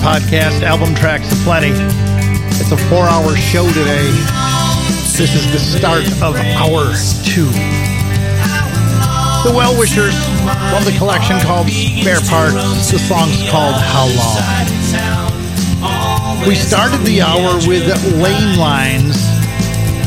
Podcast, album tracks aplenty. It's a four hour show today. This is the start of hour two. The Well Wishers from the collection called Spare Parts. The song's called How Long. We started the hour with Lane Lines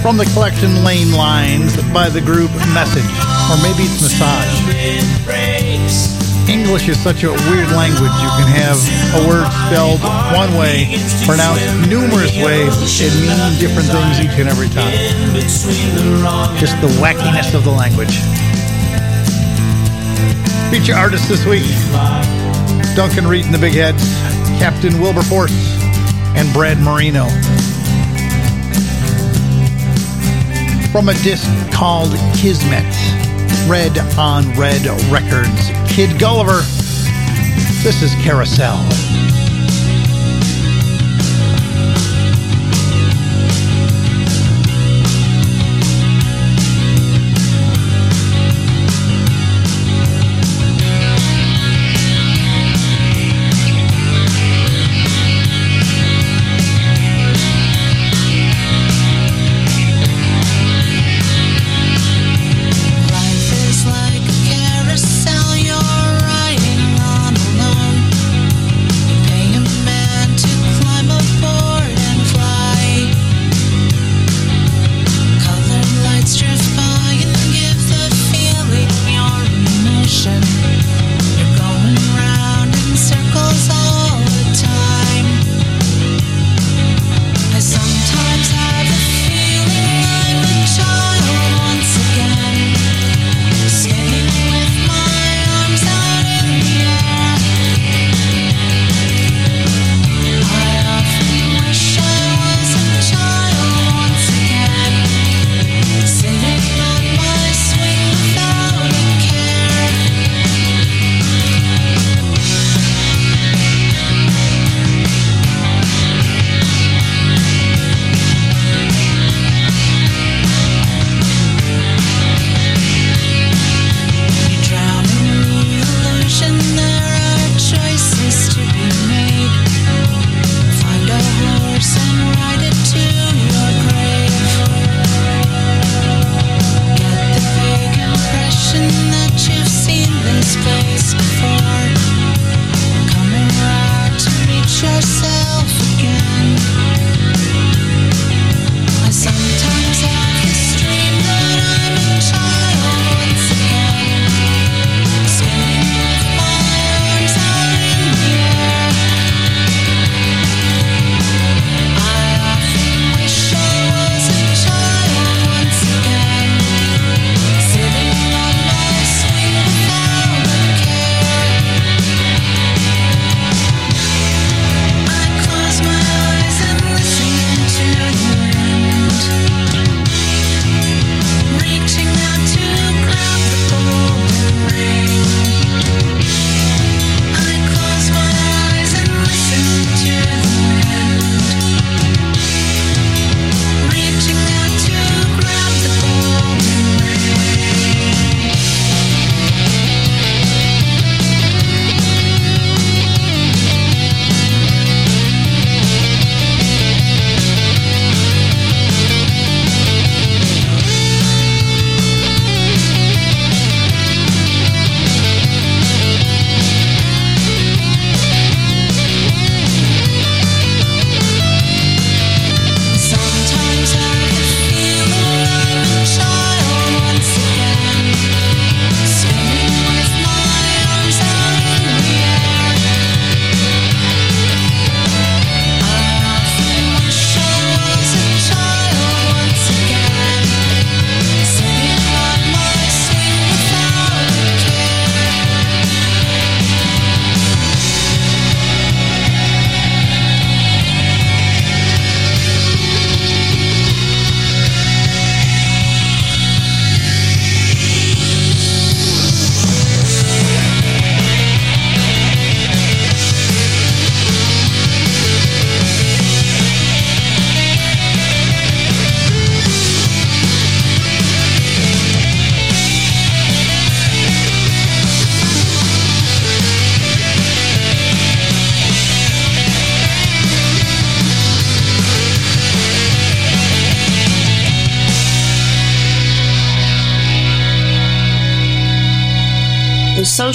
from the collection Lane Lines by the group Message. Or maybe it's Massage. English is such a weird language. You can have a word spelled one way, pronounced numerous ways, and mean different things each and every time. Just the wackiness of the language. Feature artists this week Duncan Reid and the Big Heads, Captain Wilberforce, and Brad Marino. From a disc called Kismet, Red on Red Records, Kid Gulliver. This is Carousel.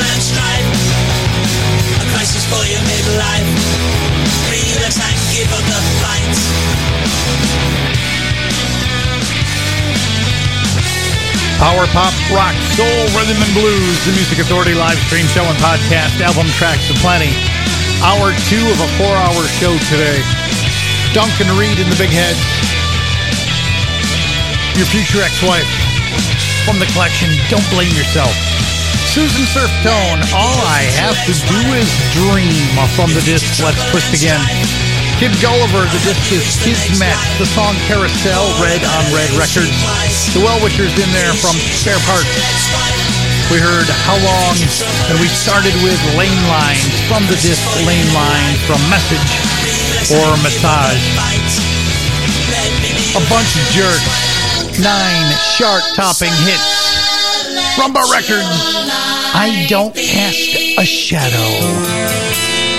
and strife. A crisis for your midlife. Give up the fight. Power pop, rock, soul, rhythm, and blues. The Music Authority live stream show and podcast, album tracks aplenty. Hour two of a four hour show today. Duncan Reid in the Big Head. Your future ex wife from the collection. Don't blame yourself. Susan Surftone. All I Have to Do Is Dream from the disc Let's Twist Again. Kid Gulliver, the disc is Kismet, the song Carousel, Red on Red Records. The Well Wishers in there from Spare Parts. We heard How Long, and we started with Lane Lines from the disc Lane Line from Message or Massage. A bunch of jerks, nine shark topping hits. Rumbar Records. I don't cast a shadow.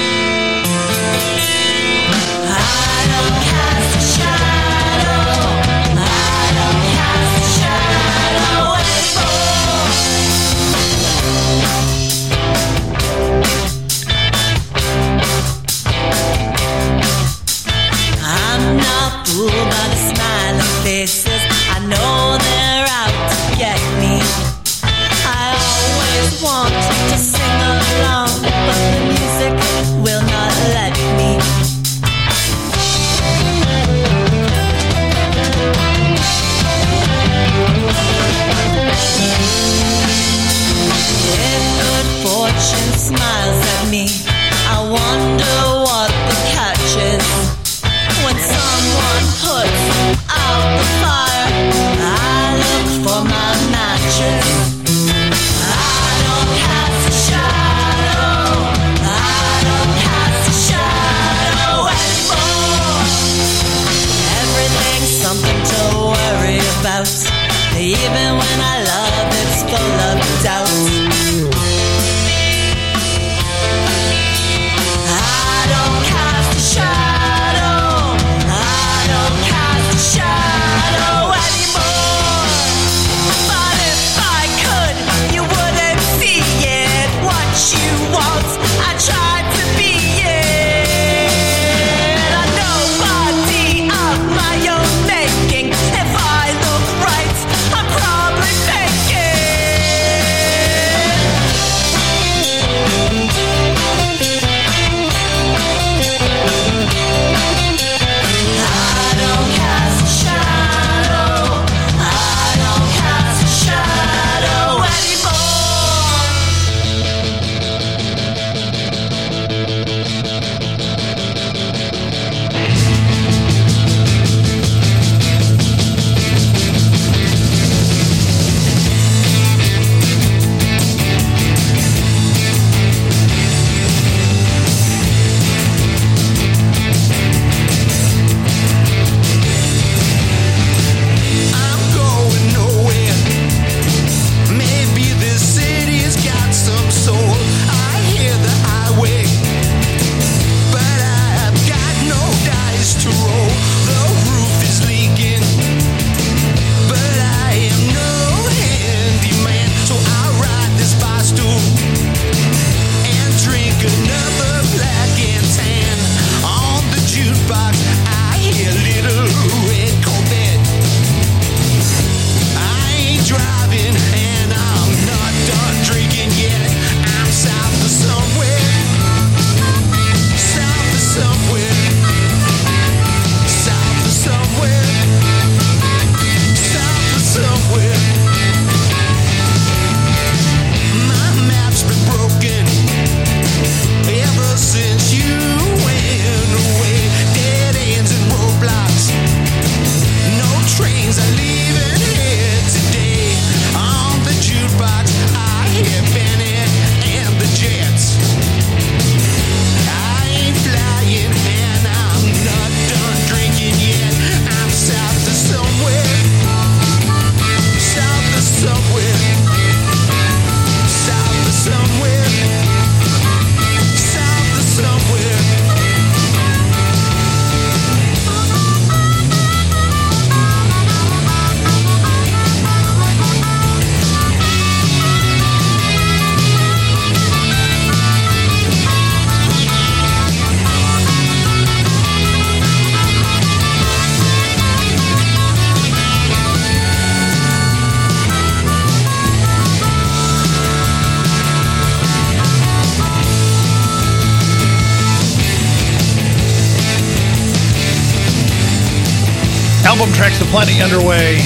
plenty underway.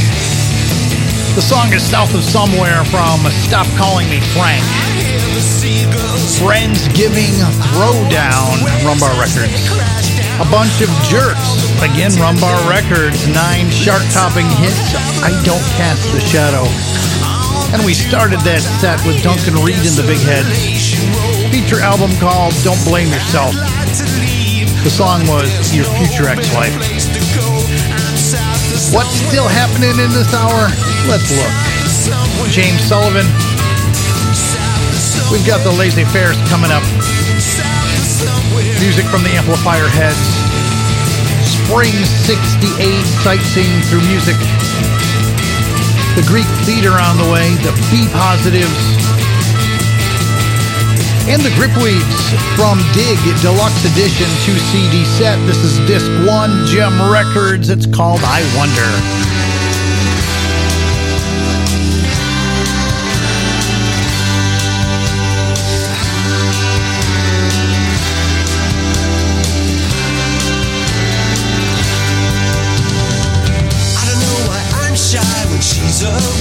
The song is South of Somewhere from Stop Calling Me Frank. Friends giving Throwdown, Rumbar Records. A bunch of jerks, again, Rumbar Records. Nine shark topping hits, I Don't Cast the Shadow. And we started that set with Duncan Reid and the Big Heads. Feature album called Don't Blame Yourself. The song was Your Future Ex-Wife. What's still happening in this hour? Let's look. James Sullivan. We've got the Lazy Fairs coming up. Music from the Amplifier Heads. Spring 68 sightseeing through music. The Greek Theater on the way. The B Positives. And the Gripweeds from Dig Deluxe Edition 2 CD set. This is disc one, JEM Records. It's called I Wonder. Jesus.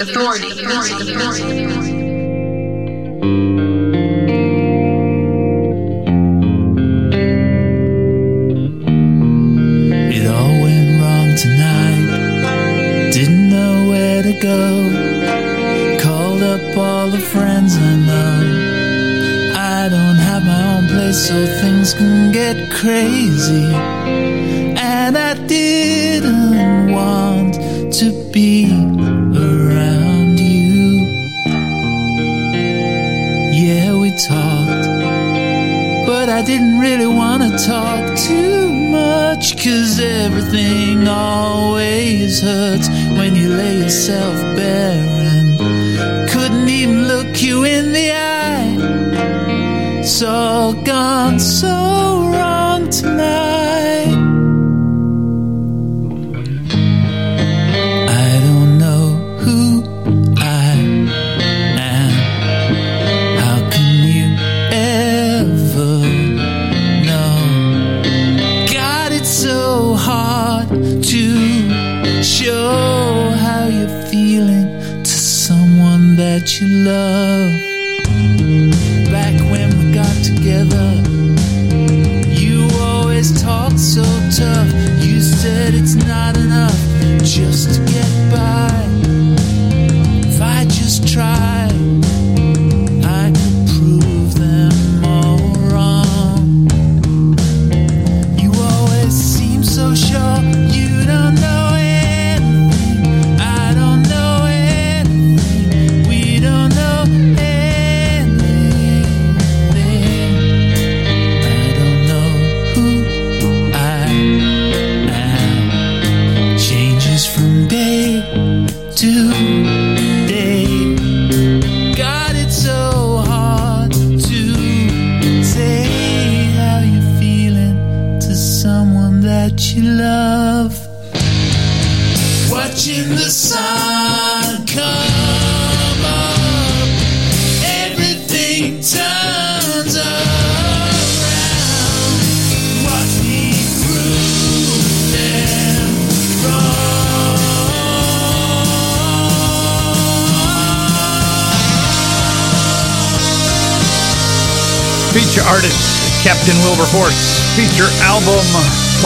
authority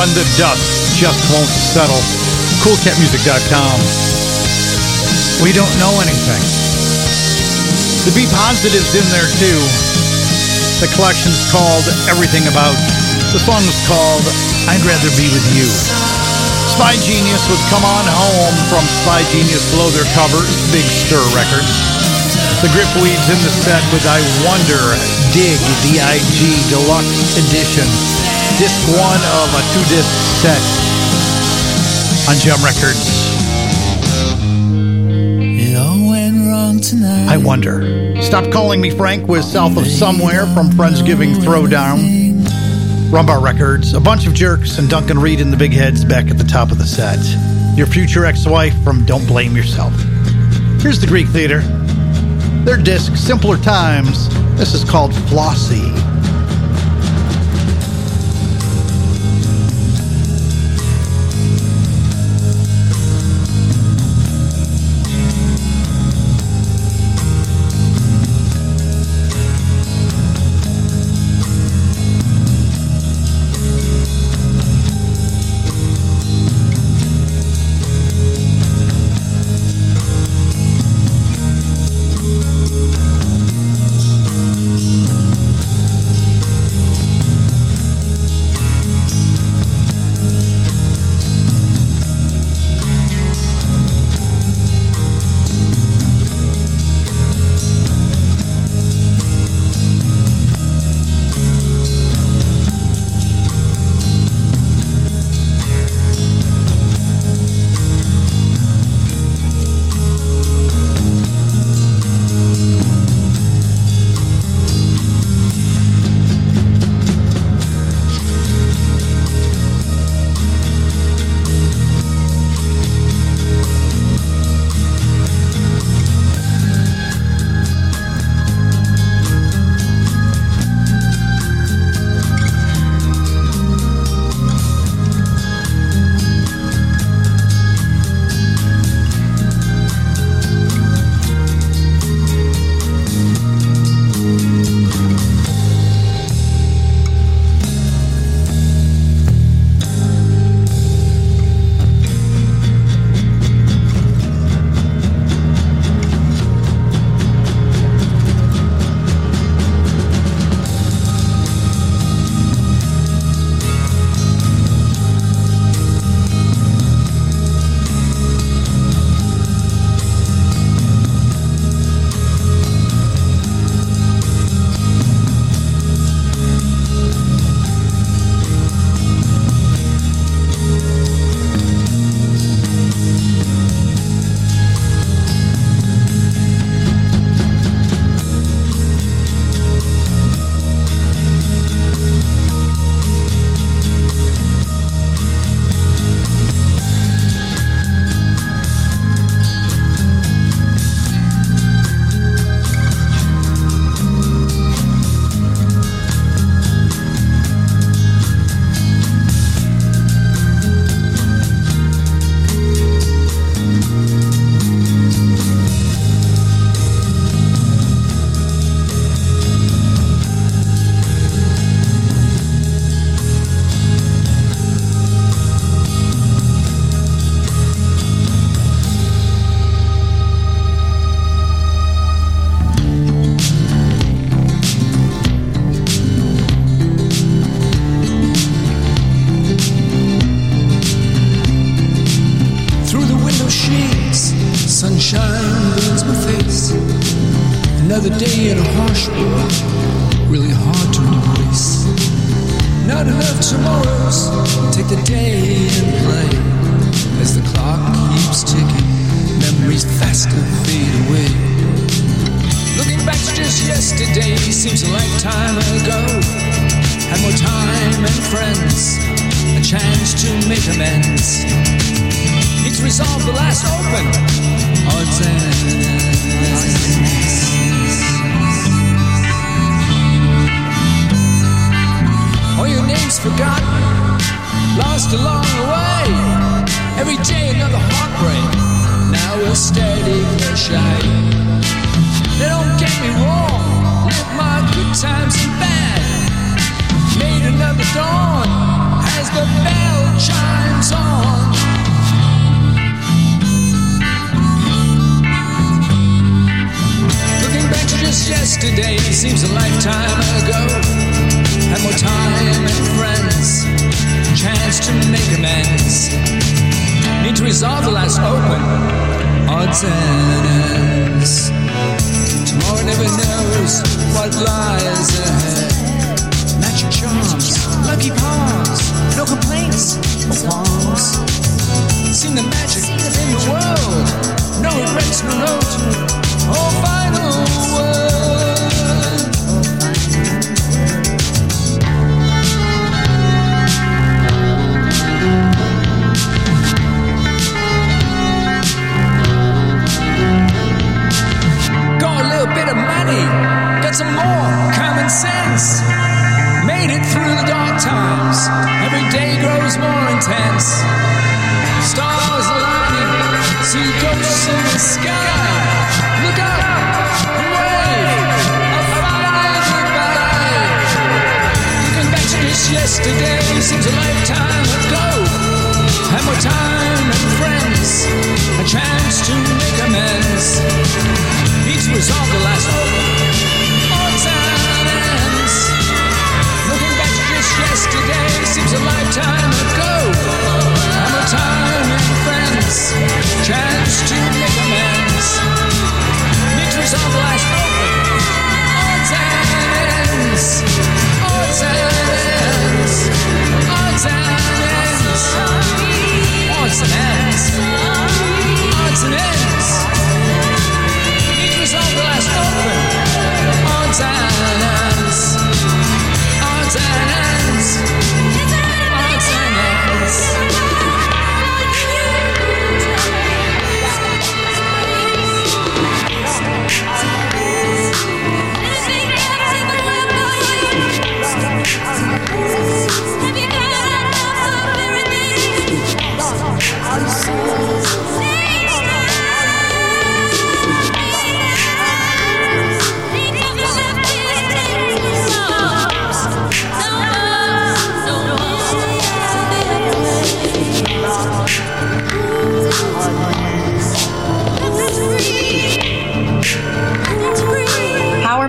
When the Dust Just Won't Settle. CoolCatMusic.com. We don't know anything. The Be Positive's in there too. The collection's called Everything About. The song's called I'd Rather Be With You. Spy Genius with Come On Home from Spy Genius below their covers, Big Stir Records. The Gripweeds in the set with I Wonder, Dig, D-I-G, Deluxe Edition. Disc one of a two-disc set on JEM Records. It all went wrong tonight. I Wonder. Stop Calling Me Frank was South of Somewhere from Friendsgiving Throwdown. Rumbar Records, A Bunch of Jerks, and Duncan Reid and the Big Heads back at the top of the set. Your future ex-wife from Don't Blame Yourself. Here's the Greek Theater. Their disc, Simpler Times. This is called Flossie.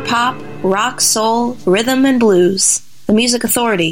power pop, rock, soul, rhythm, and blues. The Music Authority.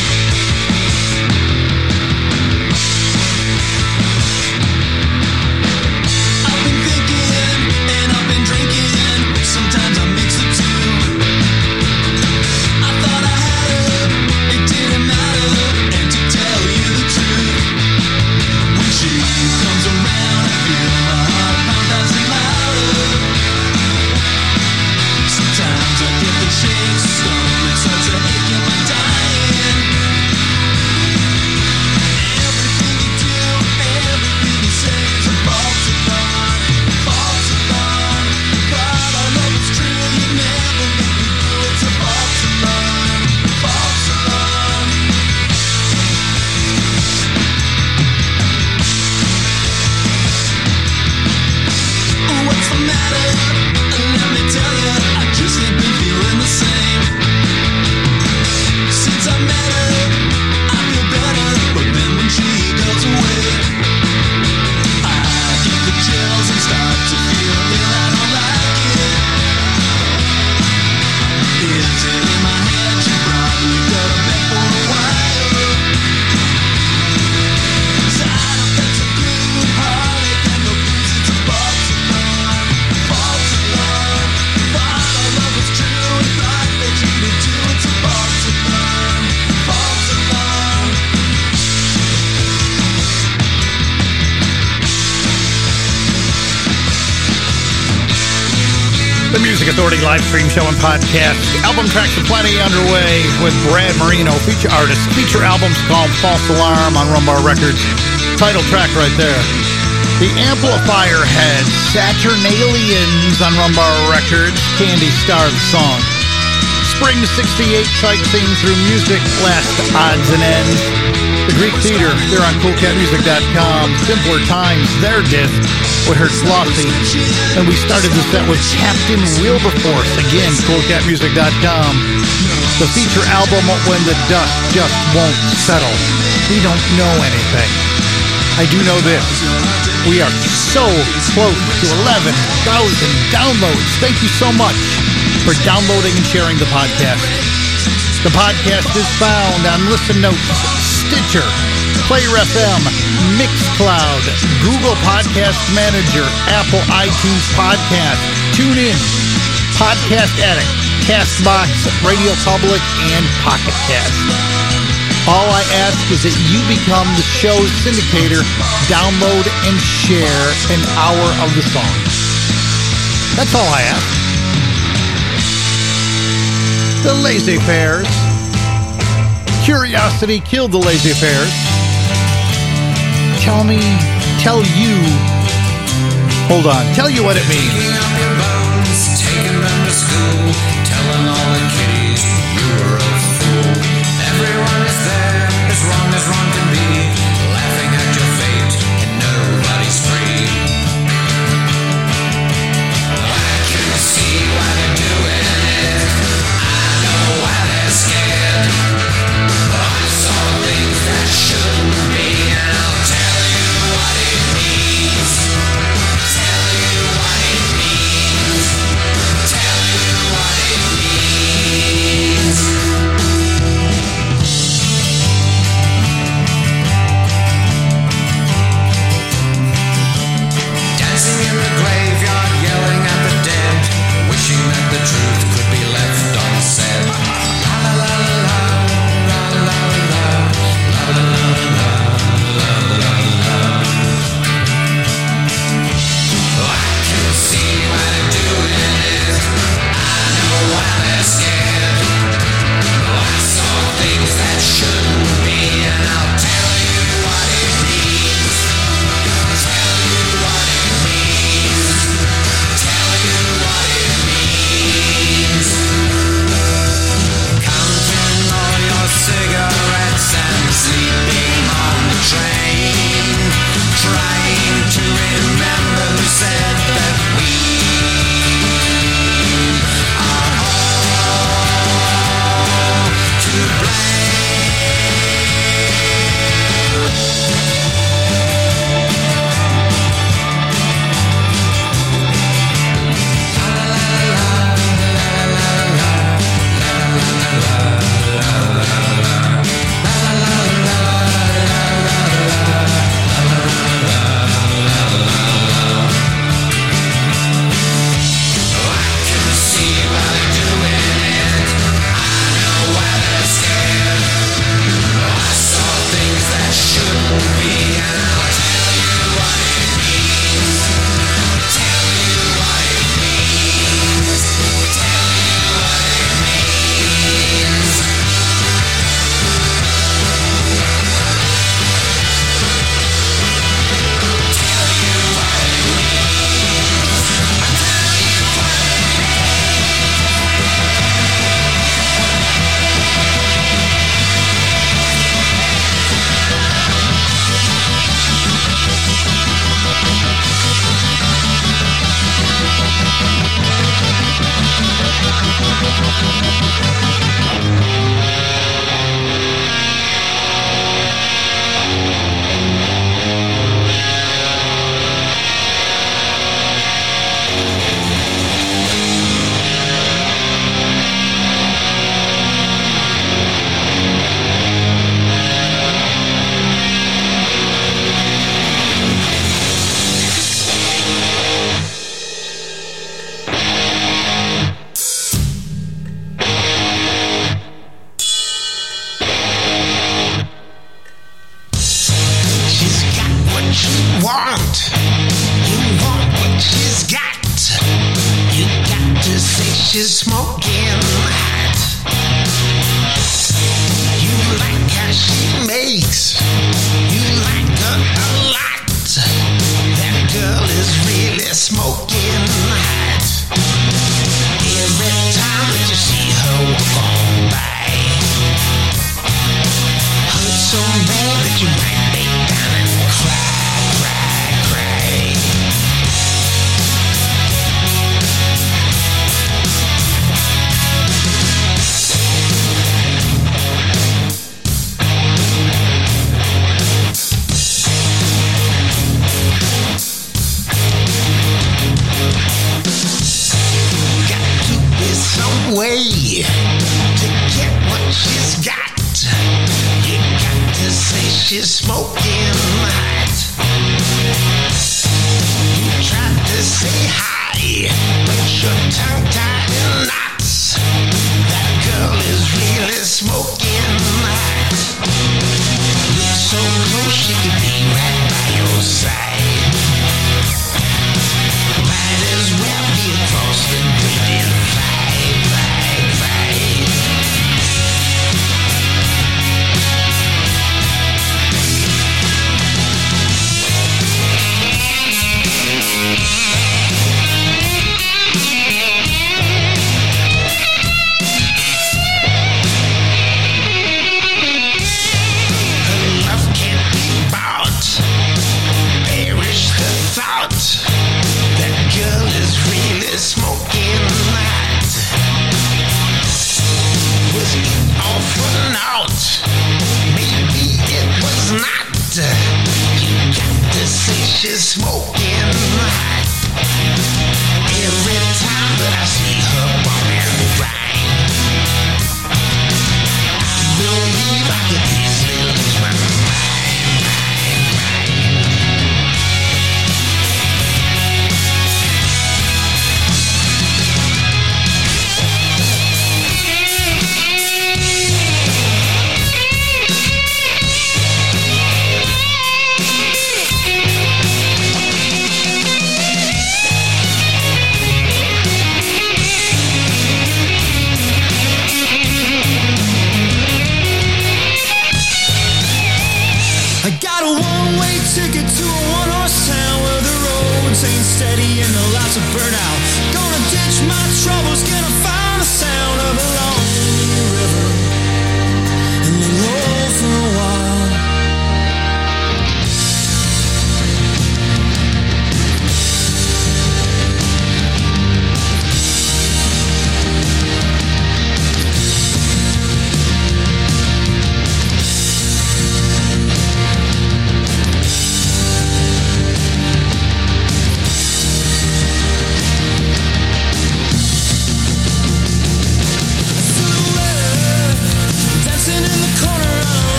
Show and podcast. Album Tracks Aplenty underway with Brad Marino, feature artist. Feature albums called False Alarm on Rumbar Records. Title track right there. The Amplifier Head, Saturnalians on Rumbar Records. Candy Star the song. Spring 68 sightseeing through music, last odds and ends. The Greek Theater, they're on coolcatmusic.com. Simpler Times, their disc. We heard Flossy. And we started the set with Captain Wilberforce, again, coolcatmusic.com. The feature album, When the Dust Just Won't Settle. We don't know anything. I do know this. We are so close to 11,000 downloads. Thank you so much for downloading and sharing the podcast. The podcast is found on Listen Notes, Stitcher, Player FM, Mixcloud, Google Podcast Manager, Apple iTunes Podcast, TuneIn, Podcast Addict, Castbox, Radio Public, and Pocket Cast. All I ask is that you become the show's syndicator, download and share an hour of the song. That's all I ask. The Lazy Fairs. Curiosity killed the Lazy Fairs. Tell me, tell you. Hold on, tell you what it means.